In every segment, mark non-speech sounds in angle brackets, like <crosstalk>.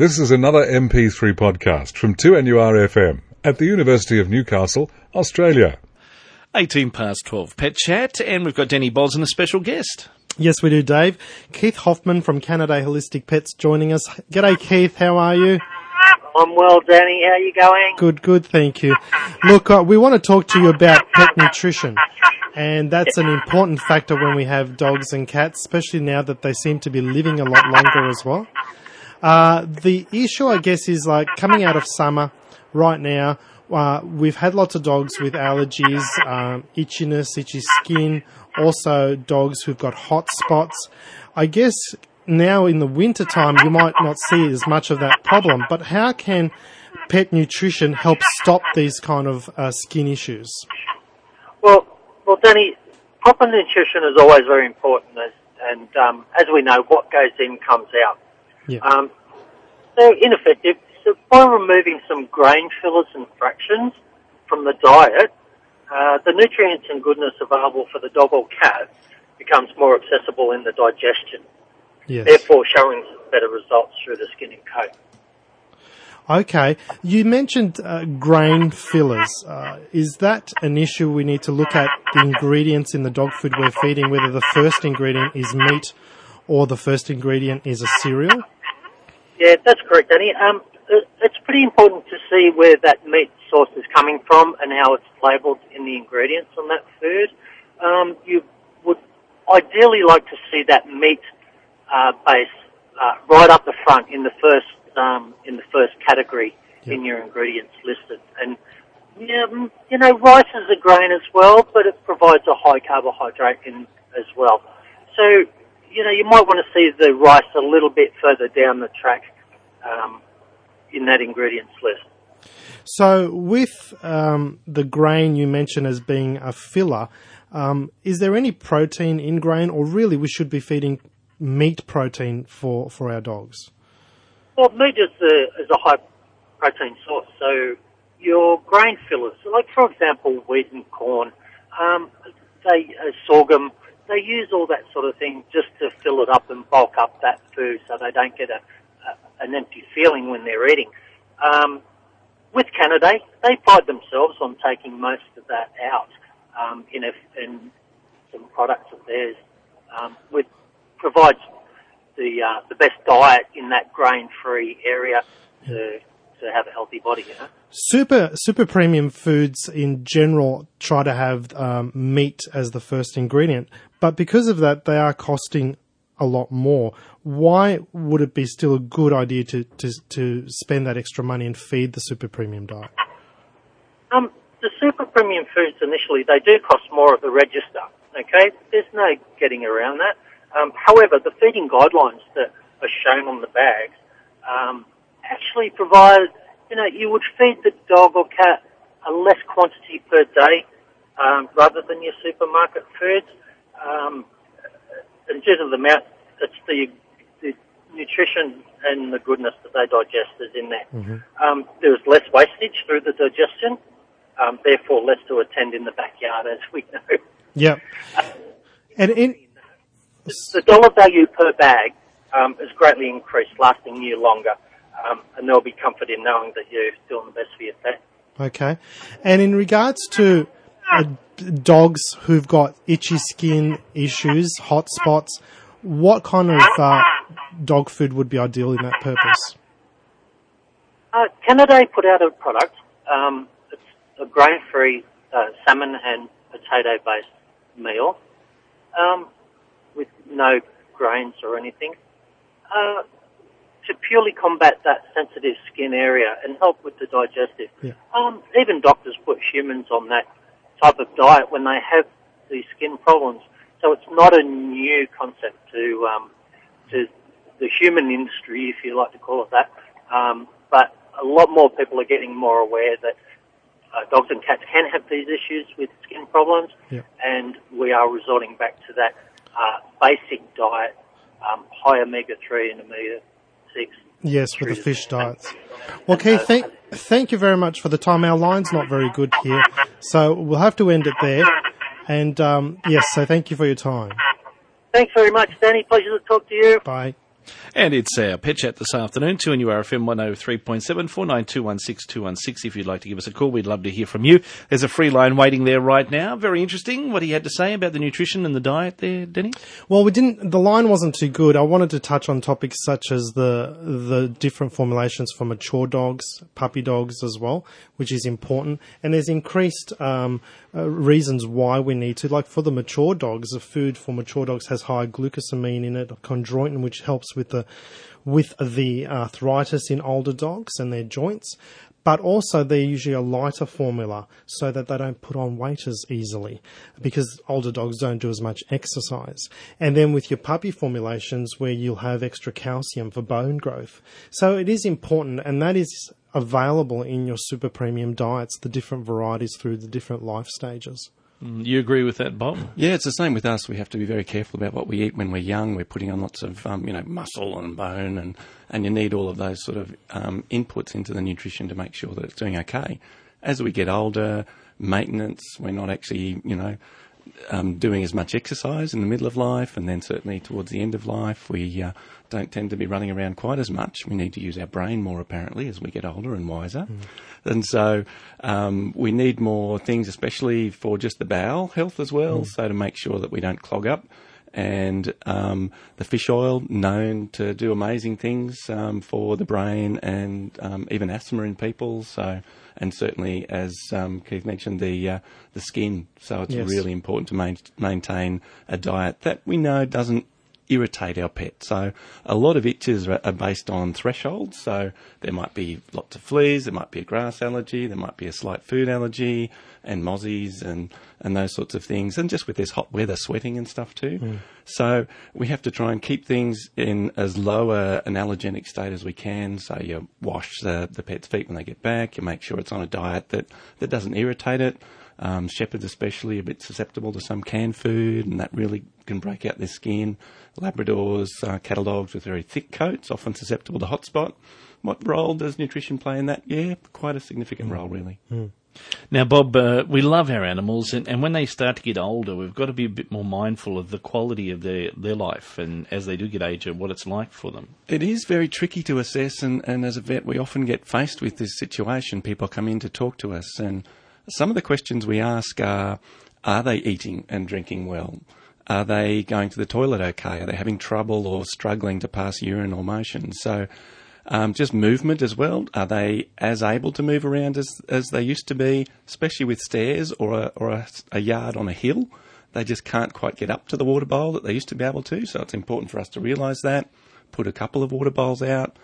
This is another MP3 podcast from 2NURFM at the University of Newcastle, Australia. 18 past 12 Pet Chat, and we've got Danny Boz and a special guest. Yes, we do, Dave. Keith Hoffman from Canidae Holistic Pets joining us. G'day, Keith. How are you? I'm well, Danny. How are you going? Good, good. Thank you. Look, uh, we want to talk to you about pet nutrition. And that's an important factor when we have dogs and cats, especially now that they seem to be living a lot longer as well. Uh, the issue, I guess, is like coming out of summer right now. Uh, we've had lots of dogs with allergies, um, itchiness, itchy skin, also dogs who've got hot spots. I guess now in the winter time you might not see as much of that problem, but how can pet nutrition help stop these kind of uh, skin issues? Well, well, Danny, proper nutrition is always very important, and um, as we know, what goes in comes out. Yeah. Um, they're ineffective. So by removing some grain fillers and fractions from the diet, uh, the nutrients and goodness available for the dog or cat becomes more accessible in the digestion, Yes. therefore showing better results through the skin and coat. Okay. You mentioned uh, grain fillers. Uh, is that an issue we need to look at the ingredients in the dog food we're feeding, whether the first ingredient is meat or the first ingredient is a cereal? Yeah, that's correct, Danny. Um, it's pretty important to see where that meat source is coming from and how it's labelled in the ingredients on that food. Um, you would ideally like to see that meat uh, base uh, right up the front in the first um, in the first category in your ingredients listed. And yeah, mm, you know, rice is a grain as well, but it provides a high carbohydrate in as well. So you know, you might want to see the rice a little bit further down the track um, in that ingredients list. So, with um, the grain you mentioned as being a filler, um, is there any protein in grain, or really we should be feeding meat protein for, for our dogs? Well, meat is a, is a high protein source, so your grain fillers, like for example wheat and corn, um, they uh, sorghum, they use all that sort of thing just to fill it up and bulk up that food, so they don't get a, a an empty feeling when they're eating. Um, with Canidae, they pride themselves on taking most of that out um, in, a, in some products of theirs, um, which provides the uh, the best diet in that grain-free area to to have a healthy body. You know. Super super premium foods in general try to have um, meat as the first ingredient, but because of that, they are costing a lot more. Why would it be still a good idea to, to, to spend that extra money and feed the super premium diet? Um, the super premium foods initially they do cost more at the register. Okay, there's no getting around that. Um, however, the feeding guidelines that are shown on the bags um, actually provide, you know, you would feed the dog or cat a less quantity per day um, rather than your supermarket foods. And due to the amount, it's the, the nutrition and the goodness that they digest is in there. Um, there's less wastage through the digestion, um, therefore less to attend in the backyard, as we know. Yep. And in The dollar value per bag um, is greatly increased, lasting you longer, um, and there'll be comfort in knowing that you're doing the best for your pet. Okay. And in regards to uh, dogs who've got itchy skin issues, hot spots, what kind of uh, dog food would be ideal in that purpose? Uh, Canidae put out a product. Um, it's a grain-free uh, salmon and potato-based meal um, with no grains or anything uh, to purely combat that sensitive skin area and help with the digestive. Yeah. Um, even doctors put humans on that type of diet when they have these skin problems. So it's not a new concept to um, to the human industry, if you like to call it that. Um, but a lot more people are getting more aware that uh, dogs and cats can have these issues with skin problems, Yeah. and we are resorting back to that uh, basic diet, um, high omega three and omega six. Yes, with the fish diets. Well, Keith, thank, thank you very much for the time. Our line's not very good here, so we'll have to end it there. And um, yes, so thank you for your time. Thanks very much, Danny. Pleasure to talk to you. Bye. And it's our pet chat this afternoon, 2NURFM 103.7 49216216. If you'd like to give us a call, we'd love to hear from you. There's a free line waiting there right now. Very interesting what he had to say about the nutrition and the diet there, Denny. Well, we didn't. The line wasn't too good. I wanted to touch on topics such as the the different formulations for mature dogs, puppy dogs as well, which is important. And there's increased um, uh, reasons why we need to. Like for the mature dogs, the food for mature dogs has high glucosamine in it, chondroitin, which helps with the with the arthritis in older dogs and their joints. But also, they're usually a lighter formula so that they don't put on weight as easily because older dogs don't do as much exercise. And then with your puppy formulations, where you'll have extra calcium for bone growth. So it is important, and that is available in your super premium diets, the different varieties through the different life stages. Mm, You agree with that, Bob? Yeah, it's the same with us. We have to be very careful about what we eat when we're young. We're putting on lots of, um, you know, muscle and bone, and, and you need all of those sort of um, inputs into the nutrition to make sure that it's doing okay. As we get older, maintenance, we're not actually, you know, um, doing as much exercise in the middle of life, and then certainly towards the end of life, we uh, don't tend to be running around quite as much. We need to use our brain more, apparently, as we get older and wiser. And so um, we need more things, especially for just the bowel health as well, so to make sure that we don't clog up. And um, the fish oil, known to do amazing things um, for the brain and um, even asthma in people. So, and certainly, as um, Keith mentioned, the uh, the skin. So it's Yes. really important to main, maintain a diet that we know doesn't irritate our pet. So a lot of itches are, are based on thresholds. So there might be lots of fleas, there might be a grass allergy, there might be a slight food allergy, and mozzies and, and those sorts of things. And just with this hot weather, sweating and stuff too. Hmm. So we have to try and keep things in as low a, an allergenic state as we can. So you wash the, the pet's feet when they get back. You make sure it's on a diet that, that doesn't irritate it. Um, shepherds, especially, are a bit susceptible to some canned food, and that really can break out their skin. Labradors, uh, cattle dogs with very thick coats, often susceptible to hotspot. What role does nutrition play in that? Yeah, quite a significant role, really. Now, Bob, uh, we love our animals, and, and when they start to get older, we've got to be a bit more mindful of the quality of their, their life, and as they do get aged, what it's like for them. It is very tricky to assess, and, and as a vet, we often get faced with this situation. People come in to talk to us, and some of the questions we ask are Are they eating and drinking well? Are they going to the toilet okay? Are they having trouble or struggling to pass urine or motion? So, um, just movement as well. Are they as able to move around as, as they used to be, especially with stairs or, a, or a, a yard on a hill? They just can't quite get up to the water bowl that they used to be able to. So it's important for us to realise that. Put a couple of water bowls out.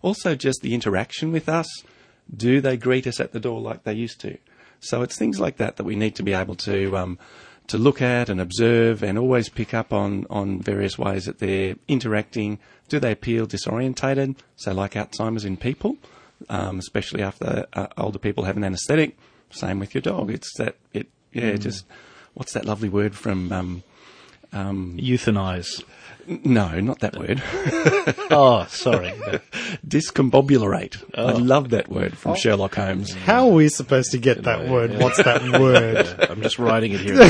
Also, just the interaction with us. Do they greet us at the door like they used to? So it's things like that that we need to be able to um, to look at and observe, and always pick up on on various ways that they're interacting. Do they appear disorientated? So like Alzheimer's in people, um, especially after uh, older people have an anaesthetic. Same with your dog. It's that it yeah just what's that lovely word from um, um, Euthanize. No not that word <laughs> Oh, sorry. <laughs> discombobulate. I oh. love that word from oh. Sherlock Holmes. How are we supposed to get that word? What's that <laughs> word? I'm just writing it here.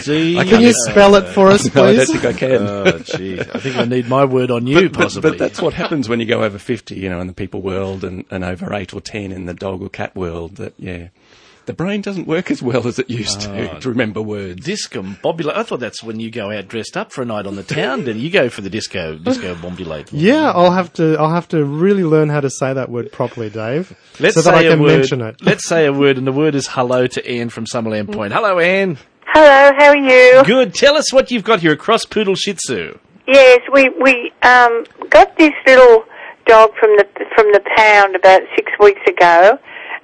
Z- Can you spell it for us, No, I don't think I can. Oh, gee. I think I need my word on you, but, possibly. but that's what happens when you go over 50, you know, in the people world and, and over 8 or 10 in the dog or cat world that, yeah, the brain doesn't work as well as it used to to remember words. Discombobulate. I thought that's when you go out dressed up for a night on the town. Then you go for the disco disco <laughs> bombulate. Yeah, I'll have to. I'll have to really learn how to say that word properly, Dave, Let's so that I say can a word. mention it. Let's say a word, and the word is hello to Anne from Summerland Point. Hello, Anne. Hello, how are you? Good. Tell us what you've got here. A cross poodle Shih Tzu. Yes, we we um, got this little dog from the from the pound about six weeks ago,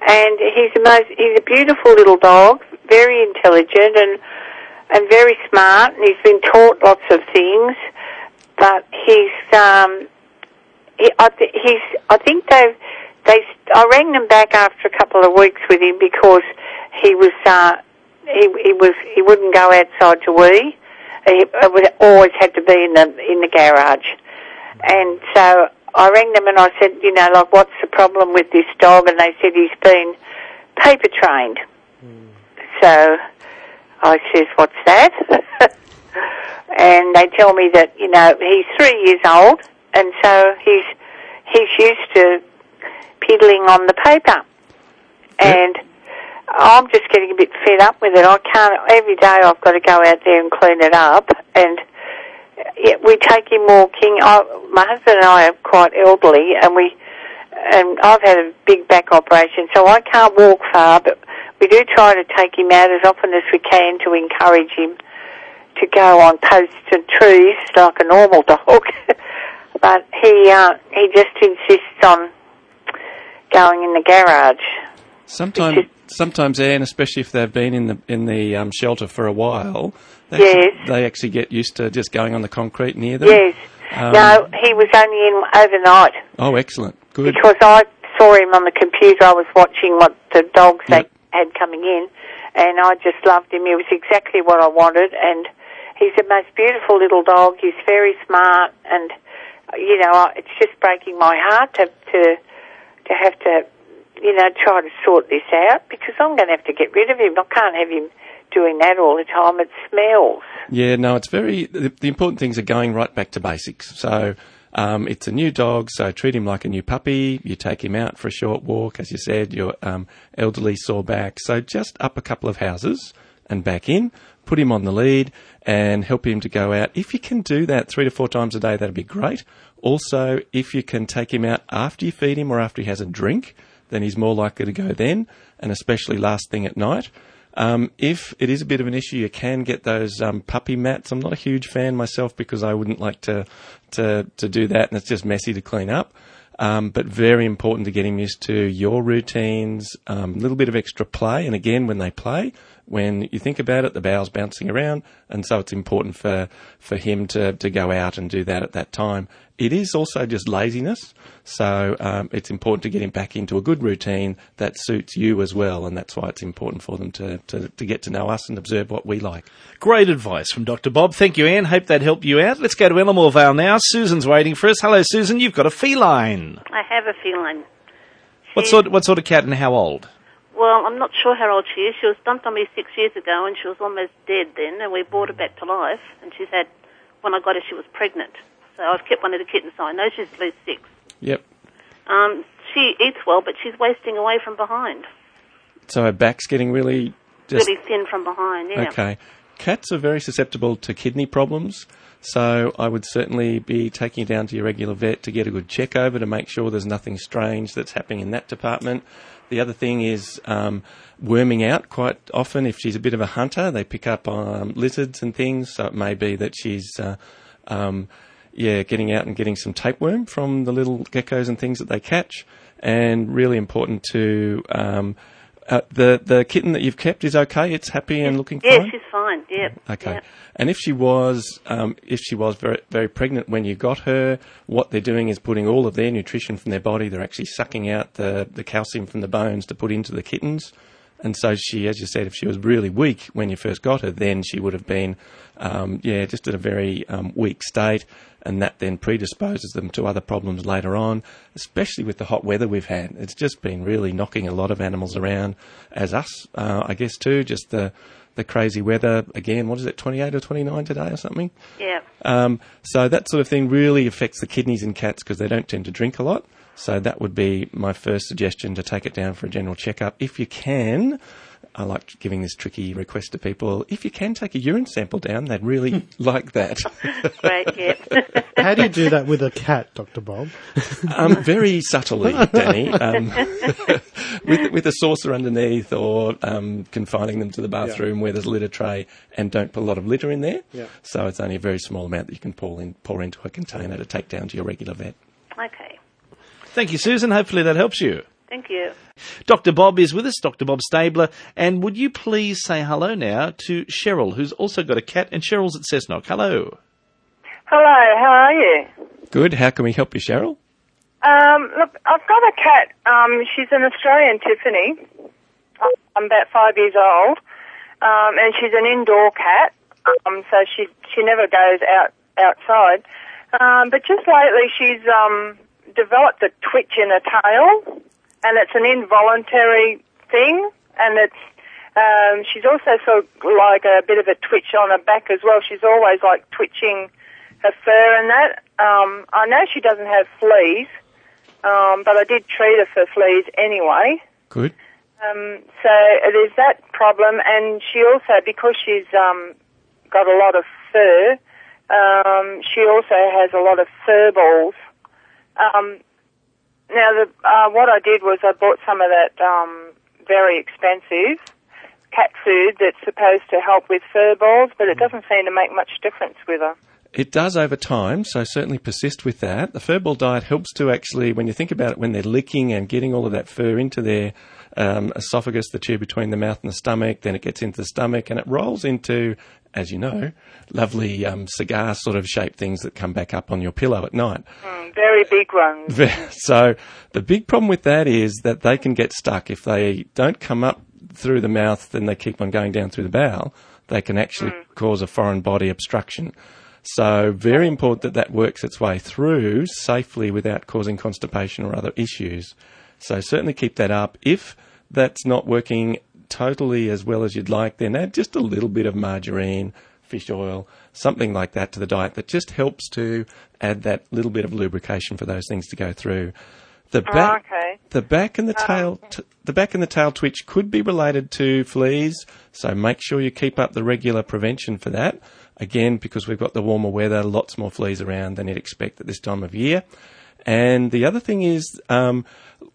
and he's the most he's a beautiful little dog, very intelligent and and very smart, and he's been taught lots of things, but he's um, he, I th- he's I think they've they I rang them back after a couple of weeks with him because he was uh, he he was he wouldn't go outside to wee. He it would always had to be in the in the garage, and so I rang them and I said, you know, like what's the problem with this dog? And they said he's been paper trained. Hmm. So I says, what's that? <laughs> and they tell me that you know he's three years old and so he's he's used to piddling on the paper, and I'm just getting a bit fed up with it. I can't every day. I've got to go out there and clean it up, and yeah, we take him walking. I, my husband and I are quite elderly, and we and I've had a big back operation, so I can't walk far, but we do try to take him out as often as we can to encourage him to go on posts and trees like a normal <laughs> dog. but he uh, he just insists on going in the garage. Sometimes, sometimes, Anne, especially if they've been in the in the um, shelter for a while, they, Yes. actually, they actually get used to just going on the concrete near them. Yes. Um, no, he was only in overnight Oh, excellent. Good. because I saw him on the computer. I was watching what the dogs Yep. they had coming in, and I just loved him. He was exactly what I wanted, and he's the most beautiful little dog. He's very smart, and you know, I- it's just breaking my heart to to to have to, you know, try to sort this out because I'm going to have to get rid of him. I can't have him doing that all the time. It smells. Yeah, no, it's very. The, the important things are going right back to basics. So um, it's a new dog, so treat him like a new puppy. You take him out for a short walk, as you said. Your um, elderly sore back, so just up a couple of houses and back in. Put him on the lead and help him to go out. If you can do that three to four times a day, that'd be great. Also, if you can take him out after you feed him or after he has a drink, then he's more likely to go then, and especially last thing at night. Um, if it is a bit of an issue, you can get those um, puppy mats. I'm not a huge fan myself because I wouldn't like to to to do that, and it's just messy to clean up. Um, but very important to get him used to your routines, a um, little bit of extra play, and again, when they play, when you think about it, the bowel's bouncing around, and so it's important for for him to to go out and do that at that time. It is also just laziness, so um, it's important to get him back into a good routine that suits you as well, and that's why it's important for them to, to, to get to know us and observe what we like. Great advice from Dr. Bob. Thank you, Anne. Hope that helped you out. Let's go to Elermore Vale now. Susan's waiting for us. Hello, Susan. You've got a feline. I have a feeling. What sort? What sort of cat and how old? Well, I'm not sure how old she is. She was dumped on me six years ago, and she was almost dead then. And we brought her back to life, and she's had. When I got her, she was pregnant. So I've kept one of the kittens. So I know she's at least six. Yep. Um, she eats well, but she's wasting away from behind. So her back's getting really just Really thin from behind. Yeah. Okay. Cats are very susceptible to kidney problems, so I would certainly be taking it down to your regular vet to get a good check over to make sure there's nothing strange that's happening in that department. The other thing is um, worming out quite often. If she's a bit of a hunter, they pick up um, lizards and things, so it may be that she's. Uh, um, yeah, getting out and getting some tapeworm from the little geckos and things that they catch, and really important to um, uh, the the kitten that you've kept is okay. It's happy and looking Yeah, fine. she's fine. Yep. Okay. Yep. And if she was, um, if she was very, very pregnant when you got her, what they're doing is putting all of their nutrition from their body. They're actually sucking out the, the calcium from the bones to put into the kittens. And so she, as you said, if she was really weak when you first got her, then she would have been, um, yeah, just in a very um, weak state. And that then predisposes them to other problems later on, especially with the hot weather we've had. It's just been really knocking a lot of animals around, as us, uh, I guess, too. Just the, the crazy weather. Again, what is it, 28 or 29 today or something? Yeah. Um, so that sort of thing really affects the kidneys in cats because they don't tend to drink a lot. So that would be my first suggestion to take it down for a general checkup. If you can, I like giving this tricky request to people. If you can take a urine sample down, they'd really <laughs> like that. <laughs> Great. Yep. How do you do that with a cat, Dr. Bob? um, very subtly, Danny, um, <laughs> with, with a saucer underneath or um, confining them to the bathroom where there's a litter tray and don't put a lot of litter in there. Yeah. So it's only a very small amount that you can pour, in, pour into a container to take down to your regular vet. okay. Thank you, Susan. Hopefully that helps you. Thank you. Dr. Bob is with us, Dr. Bob Stabler. And would you please say hello now to Cheryl, who's also got a cat, and Cheryl's at Cessnock. Hello. Hello, how are you? Good. How can we help you, Cheryl? Um, look, I've got a cat. Um, she's an Australian Tiffany. I'm about five years old, um, and she's an indoor cat. Um, so she she never goes out outside. Um, but just lately, she's um, developed a twitch in her tail, and it's an involuntary thing, and it's um, she's also sort of like a bit of a twitch on her back as well. She's always like twitching her fur and that. Um, I know she doesn't have fleas, um, but I did treat her for fleas anyway. Good. Um, so there's that problem, and she also, because she's um, got a lot of fur, um, she also has a lot of fur balls. Um, now, the, uh, what I did was I bought some of that um, very expensive cat food that's supposed to help with fur balls, but it doesn't seem to make much difference with her. It does over time, so certainly persist with that. The furball diet helps to actually, when you think about it, when they're licking and getting all of that fur into their um, esophagus, the tube between the mouth and the stomach, then it gets into the stomach and it rolls into, as you know, lovely um, cigar sort of shaped things that come back up on your pillow at night. Mm, very big ones. <laughs> So the big problem with that is that they can get stuck if they don't come up through the mouth, then they keep on going down through the bowel. They can actually cause a foreign body obstruction. So very important that that works its way through safely without causing constipation or other issues. So certainly keep that up. If that's not working totally as well as you'd like, then add just a little bit of margarine, fish oil, something like that to the diet that just helps to add that little bit of lubrication for those things to go through. The oh, back, okay. the back and the oh, tail, t- the back and the tail twitch could be related to fleas. So make sure you keep up the regular prevention for that. Again, because we've got the warmer weather, lots more fleas around than you'd expect at this time of year. And the other thing is, um,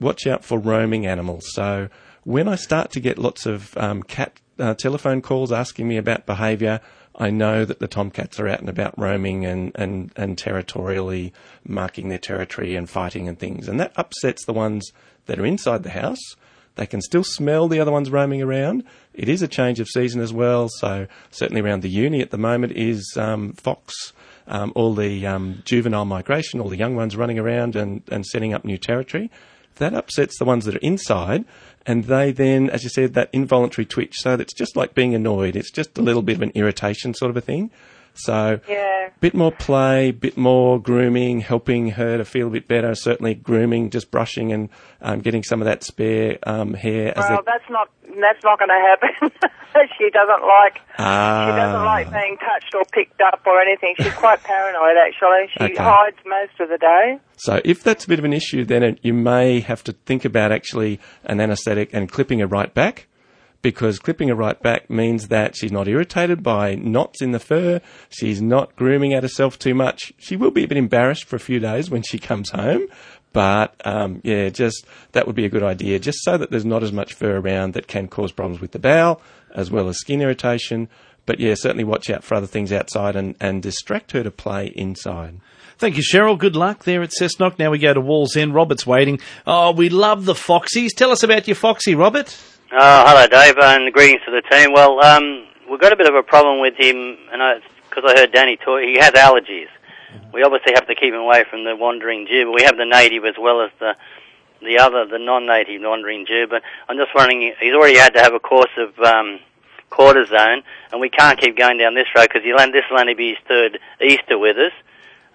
watch out for roaming animals. So when I start to get lots of um, cat uh, telephone calls asking me about behaviour, I know that the tomcats are out and about roaming and, and, and territorially marking their territory and fighting and things. And that upsets the ones that are inside the house. They can still smell the other ones roaming around. It is a change of season as well. So certainly around the uni at the moment is um, fox, um, all the um, juvenile migration, all the young ones running around and, and setting up new territory. That upsets the ones that are inside, and they then, as you said, that involuntary twitch. So it's just like being annoyed. It's just a little bit of an irritation sort of a thing. So Yeah. bit more play, bit more grooming, helping her to feel a bit better. Certainly grooming, just brushing and um, getting some of that spare um, hair. As Well, that's not that's not going to happen. <laughs> she doesn't like Ah. she doesn't like being touched or picked up or anything. She's quite paranoid actually. She Okay. hides most of the day. So if that's a bit of an issue, then it, you may have to think about actually an anaesthetic and clipping her right back. Because clipping her right back means that she's not irritated by knots in the fur. She's not grooming at herself too much. She will be a bit embarrassed for a few days when she comes home. But um, yeah, just that would be a good idea, just so that there's not as much fur around that can cause problems with the bowel, as well as skin irritation. But yeah, certainly watch out for other things outside and, and distract her to play inside. Thank you, Cheryl. Good luck there at Cessnock. Now we go to Wallsend. Robert's waiting. Oh, we love the Foxies. Tell us about your Foxy, Robert. Oh, hello, Dave, and greetings to the team. Well, um, we've got a bit of a problem with him, and because I heard Danny talk, he has allergies. We obviously have to keep him away from the wandering Jew, but we have the native as well as the the other, the non-native wandering Jew. But I'm just wondering, he's already had to have a course of um, cortisone, and we can't keep going down this road because this will only be his third Easter with us.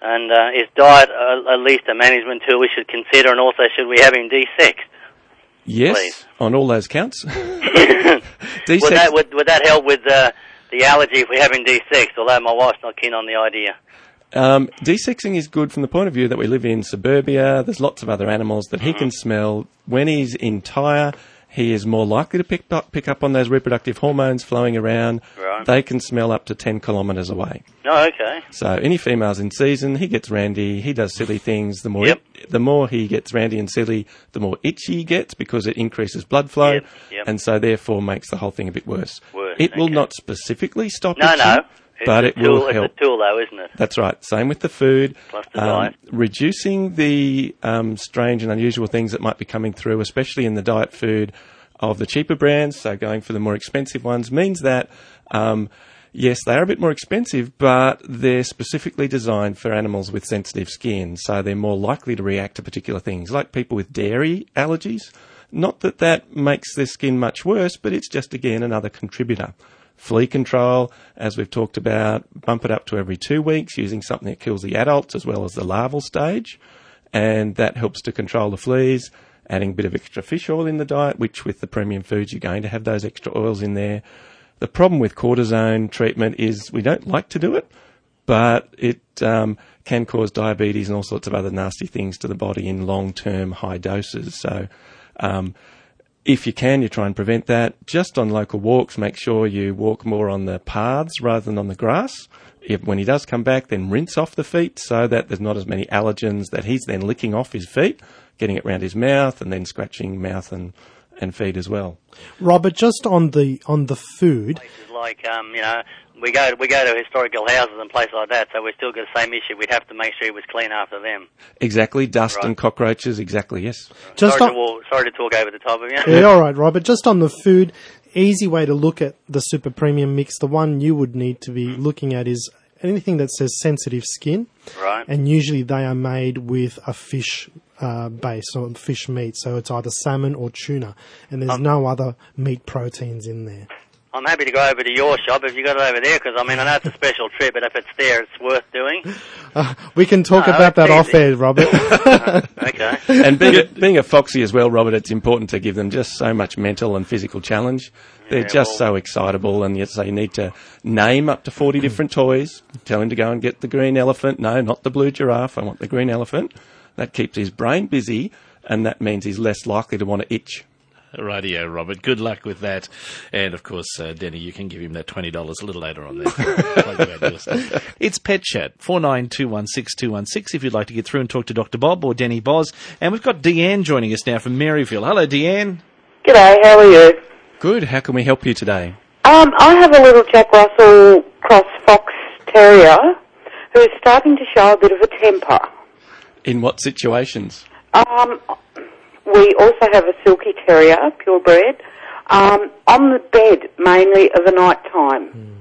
And uh, is diet uh, at least a management tool we should consider, and also should we have him desexed? Yes, Please. on all those counts. <laughs> <laughs> would that would, would that help with uh, the allergy if we have him desexed? Although my wife's not keen on the idea. Um, desexing is good from the point of view that we live in suburbia. There's lots of other animals that he Mm-hmm. can smell. When he's entire, he is more likely to pick up, pick up on those reproductive hormones flowing around. Right. They can smell up to 10 kilometres away. Oh, okay. So any females in season, he gets randy, he does silly things. The more, Yep. the more he gets randy and silly, the more itchy he gets because it increases blood flow. Yep, yep. And so therefore makes the whole thing a bit worse. Worse, it will not specifically stop it. No, itching, no. It's but a it tool, will help. It's a tool, though, isn't it? That's right. Same with the food. Plus the Um, diet. reducing the um, strange and unusual things that might be coming through, especially in the diet food of the cheaper brands, so going for the more expensive ones, means that, um, yes, they are a bit more expensive, but they're specifically designed for animals with sensitive skin, so they're more likely to react to particular things, like people with dairy allergies. Not that that makes their skin much worse, but it's just, again, another contributor. Flea control, as we've talked about, bump it up to every two weeks using something that kills the adults as well as the larval stage. And that helps to control the fleas. Adding a bit of extra fish oil in the diet, which with the premium foods you're going to have those extra oils in there. The problem with cortisone treatment is we don't like to do it, but it um, can cause diabetes and all sorts of other nasty things to the body in long-term high doses. So, um, if you can, you try and prevent that. Just on local walks, make sure you walk more on the paths rather than on the grass. If, when he does come back, then rinse off the feet so that there's not as many allergens that he's then licking off his feet, getting it round his mouth, and then scratching mouth and, and feed as well. Robert, just on the on the food, Places like, um, you know, we go we go to historical houses and places like that, so we still got the same issue. We'd have to make sure it was clean after them. Exactly, dust Right. and cockroaches. Exactly, yes. just sorry, on, to, wa- sorry to talk over the top of you. Yeah, all right, Robert. Just on the food, easy way to look at the super premium mix. The one you would need to be looking at is anything that says sensitive skin, Right. and usually they are made with a fish uh, base or fish meat. So it's either salmon or tuna, and there's um, no other meat proteins in there. I'm happy to go over to your shop if you got it over there, because I mean I know it's a special trip, but if it's there, it's worth doing. <laughs> Uh, we can talk No, about that it's off air, Robert. <laughs> Uh, okay. <laughs> And being a, being a foxy as well, Robert, it's important to give them just so much mental and physical challenge. They're Yeah, just well- so excitable, and yet so you need to name up to 40 different <clears throat> toys. Tell him to go and get the green elephant. No, not the blue giraffe. I want the green elephant. That keeps his brain busy, and that means he's less likely to want to itch. Radio, Robert. Good luck with that. And of course, uh, Denny, you can give him that $20 a little later on there. Plug <laughs> about your stuff. it's Pet Chat, 49216216 if you'd like to get through and talk to Dr. Bob or Denny Boz. And we've got Deanne joining us now from Maryville. Hello, Deanne. G'day, how are you? Good. How can we help you today? Um, I have a little Jack Russell cross fox terrier who's starting to show a bit of a temper. In what situations? Um, we also have a silky terrier, purebred, um, on the bed mainly of the night time.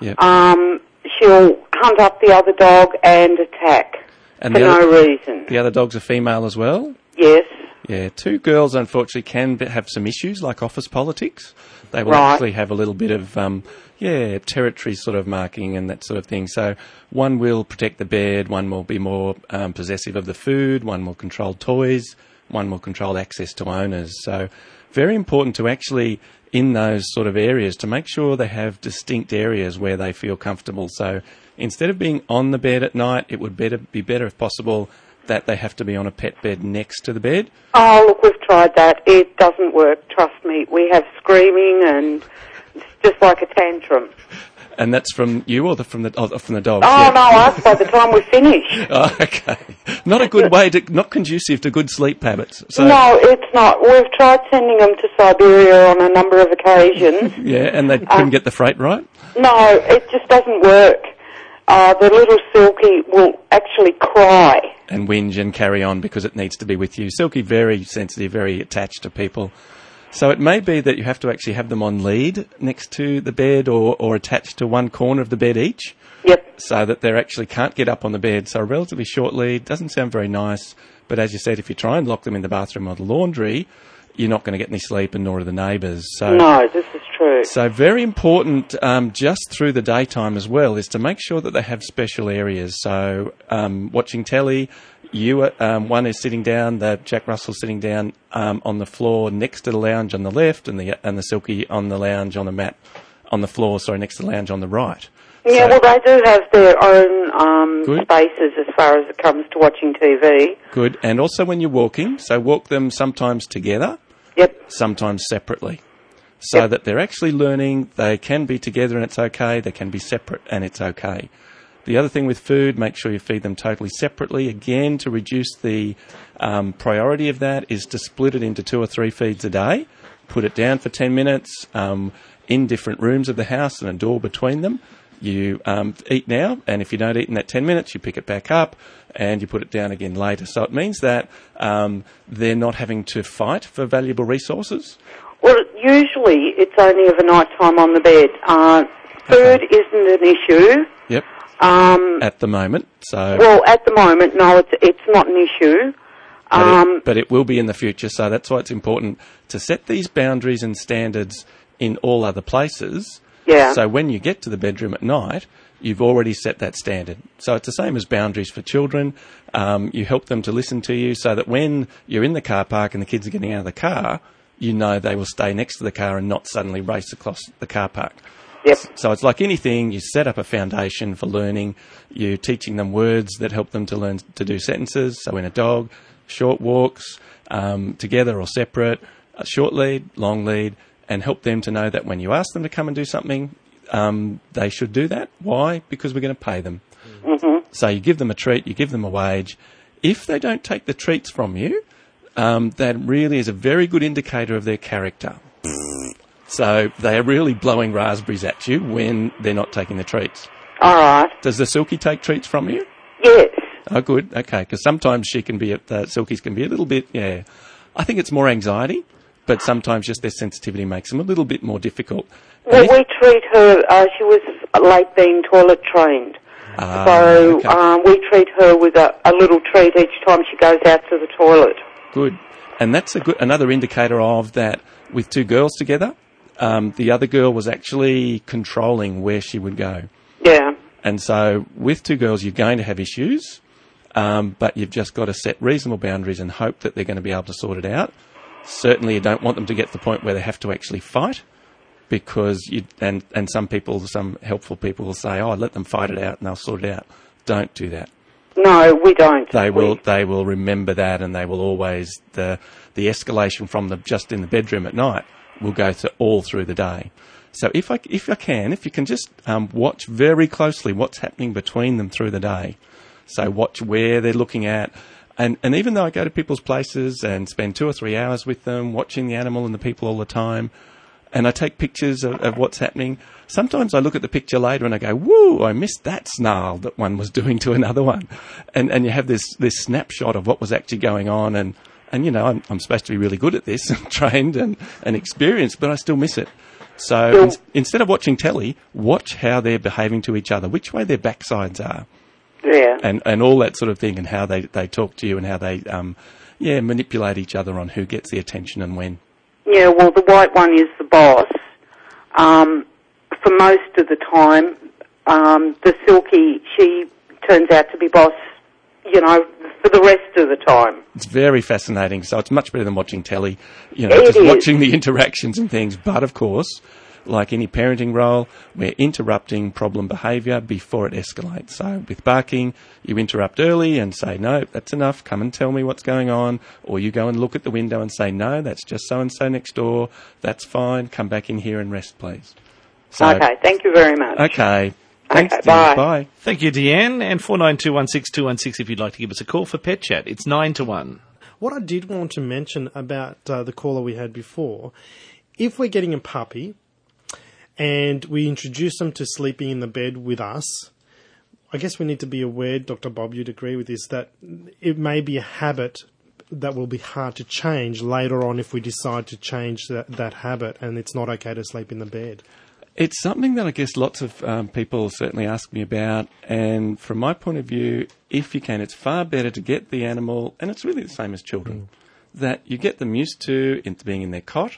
Yep. Um, she'll hunt up the other dog and attack And for the no other, reason. the other dog's a female as well? Yes. Yeah, two girls unfortunately can have some issues like office politics. They will Right. actually have a little bit of, um, yeah, territory sort of marking and that sort of thing. So one will protect the bed, one will be more um, possessive of the food, one will control toys, one will control access to owners. So very important to actually in those sort of areas to make sure they have distinct areas where they feel comfortable. So instead of being on the bed at night, it would better be better if possible that they have to be on a pet bed next to the bed. Oh, look, we've tried that. It doesn't work, trust me. We have screaming and it's just like a tantrum. And that's from you or the, from the oh, from the dogs? Oh, yeah. no, us by the time we finish. <laughs> Oh, okay. Not a good way to, not conducive to good sleep habits. So, no, it's not. We've tried sending them to Siberia on a number of occasions. <laughs> Yeah, and they couldn't get the freight right? no, it just doesn't work. Uh, the little Silky will actually cry. And whinge and carry on because it needs to be with you. Silky, very sensitive, very attached to people. So it may be that you have to actually have them on lead next to the bed or, or attached to one corner of the bed each. Yep. So that they actually can't get up on the bed. So a relatively short lead doesn't sound very nice. But as you said, if you try and lock them in the bathroom or the laundry, you're not going to get any sleep and nor are the neighbours. So No, this is true. So very important, um, just through the daytime as well, is to make sure that they have special areas. So um, watching telly, you um, one is sitting down, the Jack Russell sitting down um, on the floor next to the lounge on the left, and the and the Silky on the lounge on the mat on the floor. Sorry, next to the lounge on the right. Yeah, So- well, they do have their own um, spaces as far as it comes to watching TV. Good, and also when you're walking, so walk them sometimes together, Yep. sometimes separately. So that they're actually learning they can be together and it's okay, they can be separate and it's okay. The other thing with food, make sure you feed them totally separately. Again, to reduce the um, priority of that is to split it into two or three feeds a day, put it down for 10 minutes um, in different rooms of the house and a door between them. You um, eat now, and if you don't eat in that 10 minutes, you pick it back up and you put it down again later. So it means that um, they're not having to fight for valuable resources. Well, usually it's only of a night time on the bed. Uh, food isn't an issue. Yep. Um, At the moment, so well, at the moment, no, it's it's not an issue. but, Um, it, but it will be in the future. So that's why it's important to set these boundaries and standards in all other places. Yeah. So when you get to the bedroom at night, you've already set that standard. So it's the same as boundaries for children. Um, you help them to listen to you so that when you're in the car park and the kids are getting out of the car, you know they will stay next to the car and not suddenly race across the car park. Yep. So it's like anything, you set up a foundation for learning, you're teaching them words that help them to learn to do sentences. So in a dog, short walks, um, together or separate, a short lead, long lead, and help them to know that when you ask them to come and do something, um, they should do that. Why? Because we're going to pay them. Mm-hmm. So you give them a treat, you give them a wage. If they don't take the treats from you, um, that really is a very good indicator of their character. So they are really blowing raspberries at you when they're not taking the treats. All right. Does the Silky take treats from you? Yes. Oh, good. Okay, because sometimes she can be, uh, Silkies can be a little bit, yeah. I think it's more anxiety, but sometimes just their sensitivity makes them a little bit more difficult. Well, if- we treat her. Uh, she was late being toilet trained, Ah, so okay. um, we treat her with a, a little treat each time she goes out to the toilet. Good. And that's a good, another indicator of that with two girls together, um, the other girl was actually controlling where she would go. Yeah. And so with two girls, you're going to have issues, um, but you've just got to set reasonable boundaries and hope that they're going to be able to sort it out. Certainly, you don't want them to get to the point where they have to actually fight, because you and and some people, some helpful people will say, "Oh, let them fight it out and they'll sort it out." Don't do that. No, we don't. They We- will they will remember that, and they will always the the escalation from the just in the bedroom at night will go to all through the day. So if I if I can, if you can just um, watch very closely what's happening between them through the day. So watch where they're looking at. And, and even though I go to people's places and spend two or three hours with them, watching the animal and the people all the time, and I take pictures of, of what's happening. Sometimes I look at the picture later and I go, "Whoa, I missed that snarl that one was doing to another one," and and you have this this snapshot of what was actually going on, and and you know I'm, I'm supposed to be really good at this, <laughs> and trained and and experienced, but I still miss it. So ins- instead of watching telly, watch how they're behaving to each other, which way their backsides are, Yeah. and and all that sort of thing, and how they they talk to you, and how they um yeah manipulate each other on who gets the attention and when. Yeah, well, the white one is the boss. Um, for most of the time, um, the silky, she turns out to be boss, you know, for the rest of the time. It's very fascinating. So it's much better than watching telly, you know, It just is. watching the <laughs> interactions and things. But of course, like any parenting role, we're interrupting problem behaviour before it escalates. So with barking, you interrupt early and say, no, that's enough. Come and tell me what's going on. Or you go and look at the window and say, no, that's just so and so next door. That's fine. Come back in here and rest, please. So, okay, thank you very much. Okay. Thanks, Okay, Dean. bye. Bye. Thank you, Deanne. And 49216216 if you'd like to give us a call for Pet Chat. It's 9 to 1. What I did want to mention about uh, the caller we had before, if we're getting a puppy and we introduce them to sleeping in the bed with us, I guess we need to be aware, Dr. Bob, you'd agree with this, that it may be a habit that will be hard to change later on if we decide to change that, that habit and it's not okay to sleep in the bed. It's something that I guess lots of um, people certainly ask me about, and from my point of view, if you can, it's far better to get the animal, and it's really the same as children, that you get them used to into being in their cot.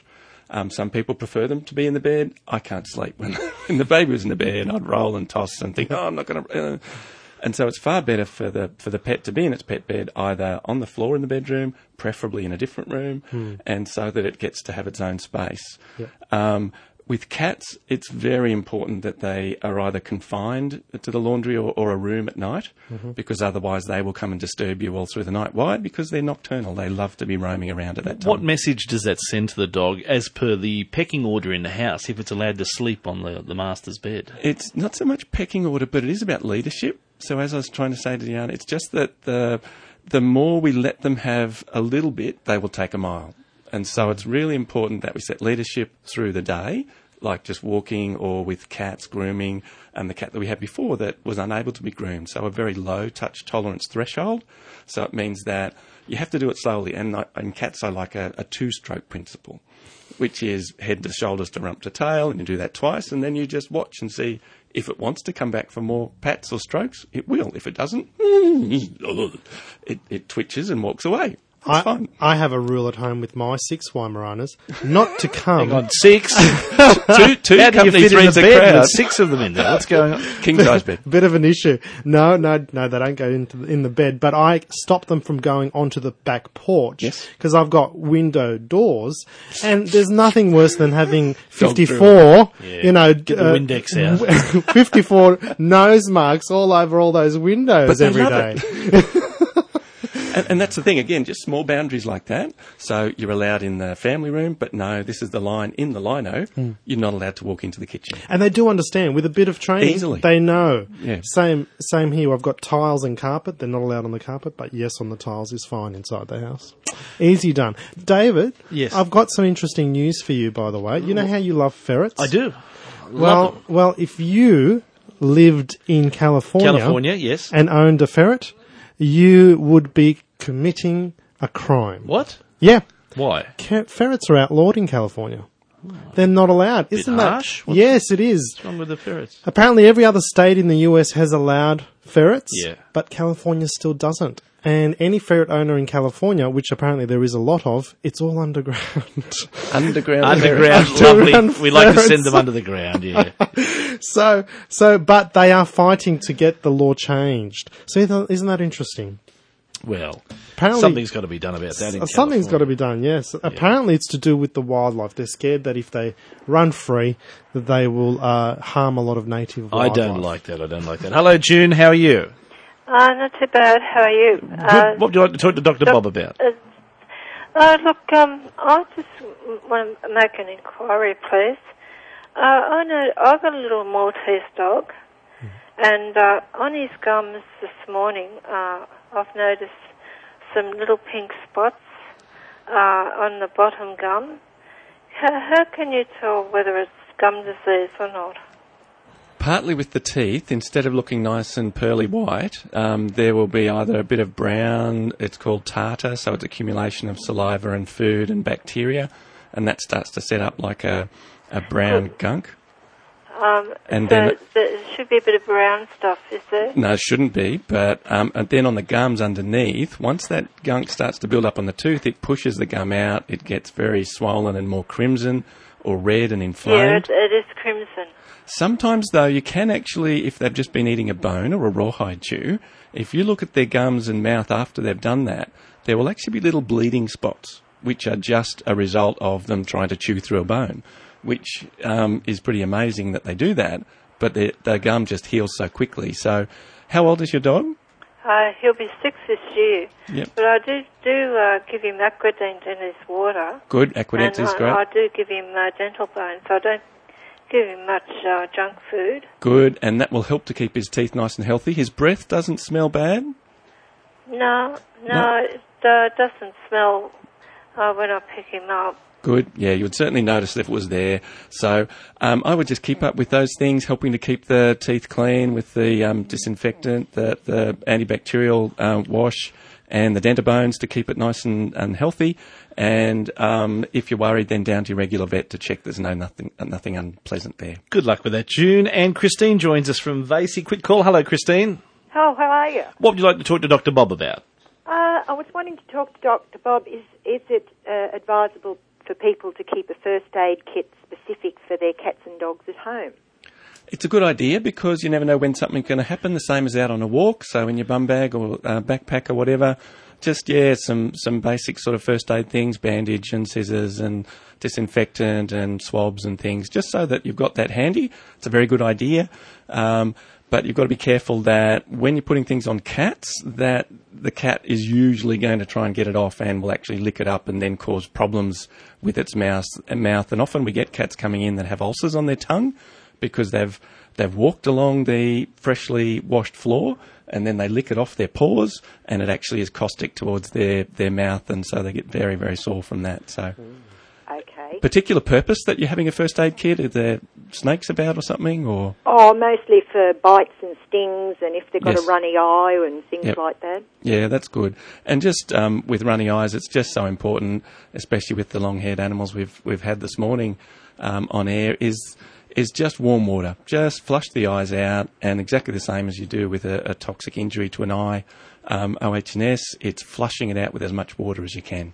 Um, some people prefer them to be in the bed. I can't sleep when, <laughs> when the baby was in the bed. I'd roll and toss and think, oh, I'm not going to. Uh. And so it's far better for the for the pet to be in its pet bed, either on the floor in the bedroom, preferably in a different room, and so that it gets to have its own space. Um, with cats, it's very important that they are either confined to the laundry or, or a room at night, mm-hmm. because otherwise they will come and disturb you all through the night. Why? Because they're nocturnal. They love to be roaming around at that time. What message does that send to the dog as per the pecking order in the house if it's allowed to sleep on the, the master's bed? It's not so much pecking order, but it is about leadership. So as I was trying to say to Diana, it's just that the the more we let them have a little bit, they will take a mile. And so it's really important that we set leadership through the day, like just walking or with cats grooming, and the cat that we had before that was unable to be groomed. So a very low touch tolerance threshold. So it means that you have to do it slowly. And uh, in cats, I like a, a two stroke principle which is head to shoulders to rump to tail, and you do that twice, and then you just watch and see if it wants to come back for more pats or strokes, it will. If it doesn't, <laughs> it, it twitches and walks away. I, fine. I have a rule at home with my six Weimaraners not to come. Hang on, six. two two How do you company fit in threes the a bed crowd. with six of them in there? What's going on? King size bed. <laughs> bit of an issue. No, no, no, they don't go into the, in the bed, but I stop them from going onto the back porch. Yes. Because I've got window doors, and there's nothing worse than having Gone through 54, you know, Get the uh, Windex out. <laughs> 54 nose marks all over all those windows But they every love day. <laughs> And, and that's the thing, again, just small boundaries like that. So you're allowed in the family room, but no, this is the line in the lino. Hmm. You're not allowed to walk into the kitchen. And they do understand with a bit of training. Easily. They know. Yeah. Same, same here. I've got tiles and carpet. They're not allowed on the carpet, but yes, on the tiles is fine inside the house. Easy done. David. Yes. I've got some interesting news for you, by the way. You know how you love ferrets? I do. Well, well, if you lived in California, California, yes. and owned a ferret, you would be committing a crime. What? Yeah. Why? Ca- ferrets are outlawed in California. They're not allowed. Isn't that harsh? What's- Yes, it is. What's wrong with the ferrets? Apparently, every other state in the US has allowed ferrets, Yeah. but California still doesn't. And any ferret owner in California, which apparently there is a lot of, it's all underground. <laughs> Underground. Underground, <laughs> Underground lovely. We like to send them under the ground, yeah. <laughs> so, so, but they are fighting to get the law changed. So, isn't isn't that interesting? Well, Apparently, something's got to be done about that in Something's got to be done, yes. Apparently, it's to do with the wildlife. They're scared that if they run free, that they will uh, harm a lot of native I don't like that. I don't like that. Hello, June. How are you? Uh, not too bad. How are you? Uh, What would you like to talk to Dr. Bob about? uh, uh, look, um, I just want to make an inquiry, please. Uh, I know I've got a little Maltese dog, and uh, on his gums this morning, uh, I've noticed some little pink spots uh, on the bottom gum. How, how can you tell whether it's gum disease or not? Partly with the teeth, instead of looking nice and pearly white, um, there will be either a bit of brown, it's called tartar, so it's accumulation of saliva and food and bacteria, and that starts to set up like a, a brown gunk. Um, And so then- there should be a bit of brown stuff, is there? No, it shouldn't be, but um, and then on the gums underneath, once that gunk starts to build up on the tooth, it pushes the gum out, it gets very swollen and more crimson or red and Yeah, inflamed. it, it is crimson. Sometimes, though, you can actually, if they've just been eating a bone or a rawhide chew, if you look at their gums and mouth after they've done that, there will actually be little bleeding spots, which are just a result of them trying to chew through a bone, which um, is pretty amazing that they do that, but their, their gum just heals so quickly. So, how old is your dog? Uh, he'll be six this year. Yep. But I do do uh, give him aquadent in his water. Good, Aquadent and is I, great. I do give him uh, dental bone, so I don't give him much uh, junk food. Good, and that will help to keep his teeth nice and healthy. His breath doesn't smell bad. No, no, No. it uh, doesn't smell uh, when I pick him up. Good. Yeah, you would certainly notice if it was there. So um, I would just keep up with those things, helping to keep the teeth clean with the um, disinfectant, the, the antibacterial uh, wash, and the dentabones to keep it nice and, and healthy. And um, if you're worried, then down to your regular vet to check there's no nothing nothing unpleasant there. Good luck with that, June. And Christine joins us from Vacy. Quick call. Hello, Christine. Oh, how are you? What would you like to talk to Dr. Bob about? Uh, I was wanting to talk to Dr. Bob. Is is it uh, advisable for people to keep a first aid kit specific for their cats and dogs at home? It's a good idea because you never know when something's going to happen. The same as out on a walk. So in your bum bag or uh, backpack or whatever, just yeah, some some basic sort of first aid things, bandage and scissors and disinfectant and swabs and things, just so that you've got that handy. It's a very good idea. Um, but you've got to be careful that when you're putting things on cats, that the cat is usually going to try and get it off and will actually lick it up and then cause problems with its mouth. And often we get cats coming in that have ulcers on their tongue because they've they've walked along the freshly washed floor and then they lick it off their paws and it actually is caustic towards their, their mouth and so they get very very sore from that. So Okay. particular purpose that you're having a first aid kit? Are there snakes about or something or? Oh, mostly for bites and stings, and if they've got Yes. a runny eye and things Yep. like that. Yeah, that's good. And just um, with runny eyes, it's just so important, especially with the long-haired animals we've we've had this morning um, on air. Is is just warm water. Just flush the eyes out, and exactly the same as you do with a, a toxic injury to an eye. Um, OHS, it's flushing it out with as much water as you can.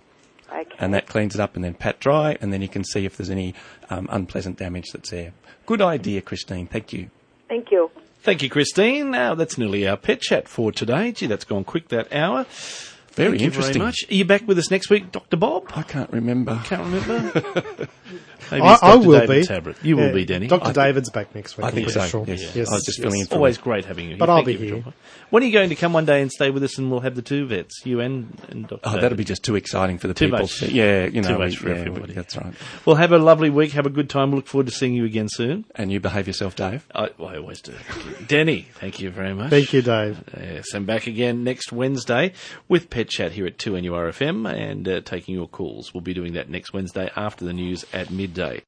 Okay. And that cleans it up and then pat dry, and then you can see if there's any um, unpleasant damage that's there. Good idea, Christine. Thank you. Thank you. Thank you, Christine. Now, that's nearly our pet chat for today. Gee, that's gone quick, that hour. Very Thank you interesting. very much. Are you back with us next week, Dr. Bob? I can't remember. Can't remember. <laughs> Maybe I, it's I will David be. Tabrett. You will be, Denny. Dr. I think- David's back next week. I think I'm so, pretty Sure. yes. I was just filling in for Always him. great having you. But. I'll Thank be you here. When are you going to come one day and stay with us, and we'll have the two vets, you and, and Dr. Oh, David? that'll be just too exciting for the Too people. much. yeah, you know, Too we- much for yeah, everybody. That's right. Well, have a lovely week. Have a good time. We Look forward to seeing you again soon. And you behave yourself, Dave. I, well, I always do. Thank you. Denny, thank you very much. Thank you, Dave. Yes, and back again next Wednesday with Pet Chat here at 2NURFM and uh, taking your calls. We'll be doing that next Wednesday after the news at midday day.